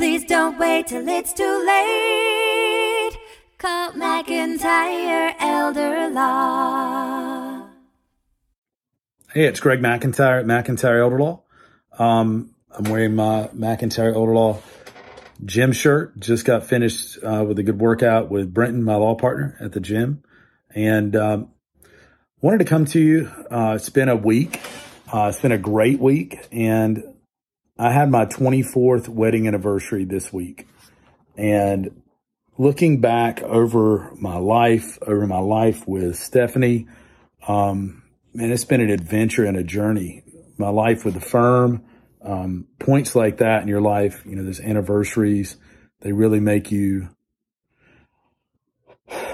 Please don't wait till it's too late. Call McIntyre Elder Law. Hey, it's Greg McIntyre at McIntyre Elder Law. Um, I'm wearing my McIntyre Elder Law gym shirt. Just got finished uh, with a good workout with Brenton, my law partner at the gym, and um, wanted to come to you. Uh, it's been a week. Uh, it's been a great week, and I had my 24th wedding anniversary this week. And looking back over my life, over my life with Stephanie, um, man, it's been an adventure and a journey. My life with the firm, um, points like that in your life, you know, those anniversaries, they really make you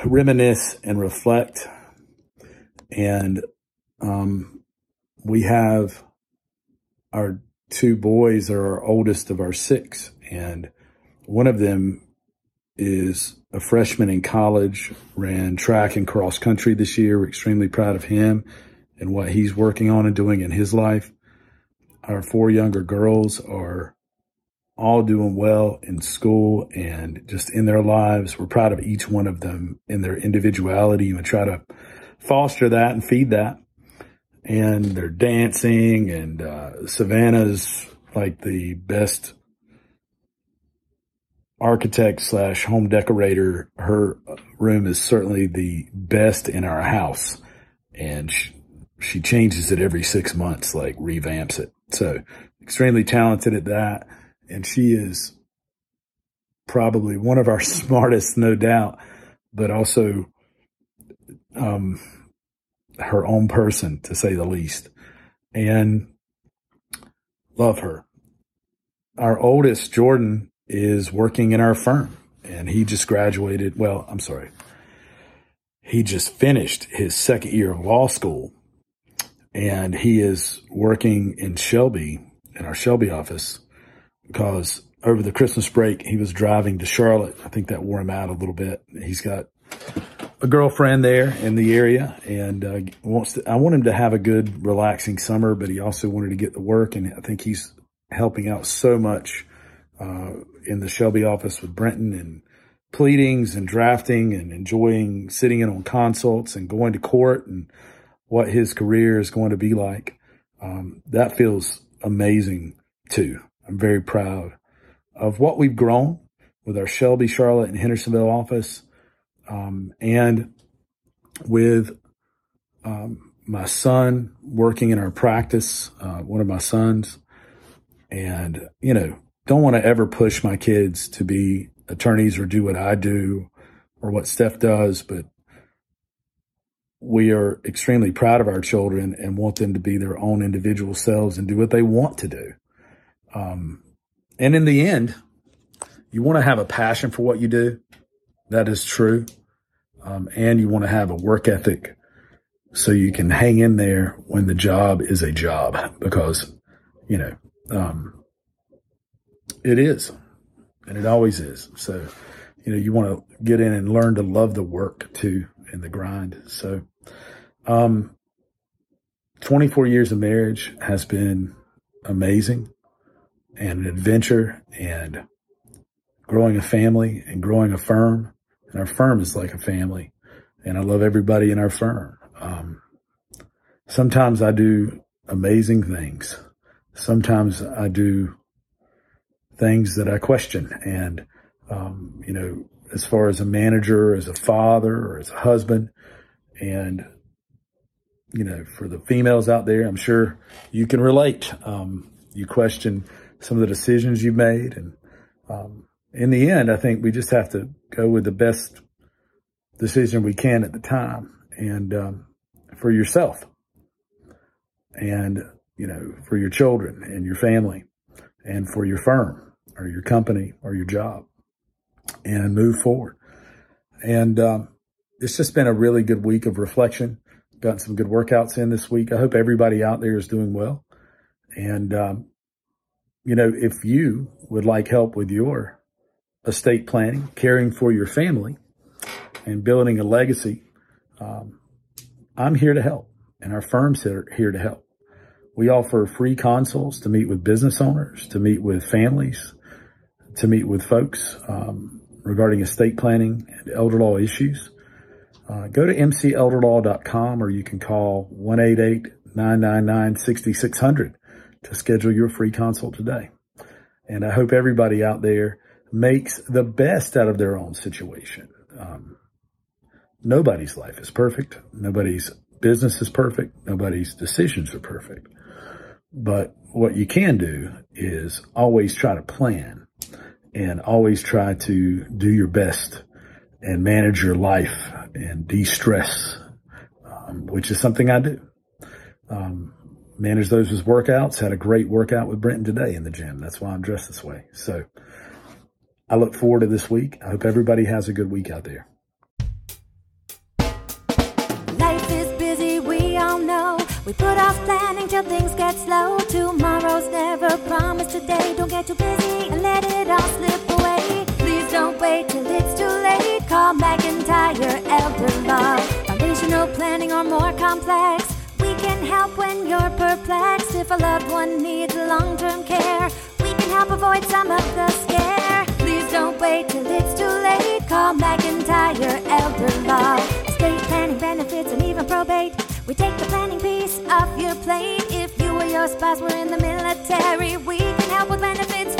reminisce and reflect. And um, we have our two boys are our oldest of our six, and one of them is a freshman in college, ran track and cross country this year. We're extremely proud of him and what he's working on and doing in his life. Our four younger girls are all doing well in school and just in their lives. We're proud of each one of them in their individuality and we try to foster that and feed that and they're dancing and uh, Savannah's like the best architect slash home decorator. Her room is certainly the best in our house and she, she changes it every six months, like revamps it. So extremely talented at that. And she is probably one of our smartest, no doubt, but also, um, her own person, to say the least, and love her. Our oldest, Jordan, is working in our firm, and he just graduated. Well, I'm sorry. He just finished his second year of law school, and he is working in Shelby, in our Shelby office, because over the Christmas break, he was driving to Charlotte. I think that wore him out a little bit. He's got a girlfriend there in the area and uh, wants to, I want him to have a good, relaxing summer, but he also wanted to get to work. And I think he's helping out so much uh, in the Shelby office with Brenton and pleadings and drafting and enjoying sitting in on consults and going to court and what his career is going to be like. Um, that feels amazing too. I'm very proud of what we've grown with our Shelby, Charlotte, and Hendersonville office um, and with um, my son working in our practice, uh, one of my sons, and you know, don't want to ever push my kids to be attorneys or do what I do or what Steph does, but we are extremely proud of our children and want them to be their own individual selves and do what they want to do. Um, and in the end, you want to have a passion for what you do. That is true. Um, and you want to have a work ethic so you can hang in there when the job is a job because, you know, um, it is and it always is. So, you know, you want to get in and learn to love the work too and the grind. So, um, 24 years of marriage has been amazing and an adventure and growing a family and growing a firm and our firm is like a family. And I love everybody in our firm. Um, sometimes I do amazing things. Sometimes I do things that I question. And, um, you know, as far as a manager, as a father, or as a husband, and, you know, for the females out there, I'm sure you can relate. Um, you question some of the decisions you've made and, um, in the end, I think we just have to go with the best decision we can at the time and um, for yourself and, you know, for your children and your family and for your firm or your company or your job and move forward. And um, it's just been a really good week of reflection. Got some good workouts in this week. I hope everybody out there is doing well. And, um, you know, if you would like help with your estate planning, caring for your family, and building a legacy, um, I'm here to help, and our firm's here, here to help. We offer free consults to meet with business owners, to meet with families, to meet with folks um, regarding estate planning and elder law issues, uh, go to mcelderlaw.com or you can call 188-999-6600 to schedule your free consult today. And I hope everybody out there makes the best out of their own situation. Um, nobody's life is perfect. Nobody's business is perfect. Nobody's decisions are perfect. But what you can do is always try to plan and always try to do your best and manage your life and de-stress, um, which is something I do. Um, manage those as workouts. Had a great workout with Brenton today in the gym. That's why I'm dressed this way. So I look forward to this week. I hope everybody has a good week out there. Life is busy, we all know. We put off planning till things get slow. Tomorrow's never promised today. Don't get too busy and let it all slip away. Please don't wait till it's too late. Call McIntyre Elder Law. Foundational planning or more complex. We can help when you're perplexed. If a loved one needs long term care, we can help avoid some of the scare. Please don't wait till it's too late. Call McIntyre Elder Law. Estate planning benefits and even probate. We take the planning piece off your plate. If you or your spouse were in the military, we can help with benefits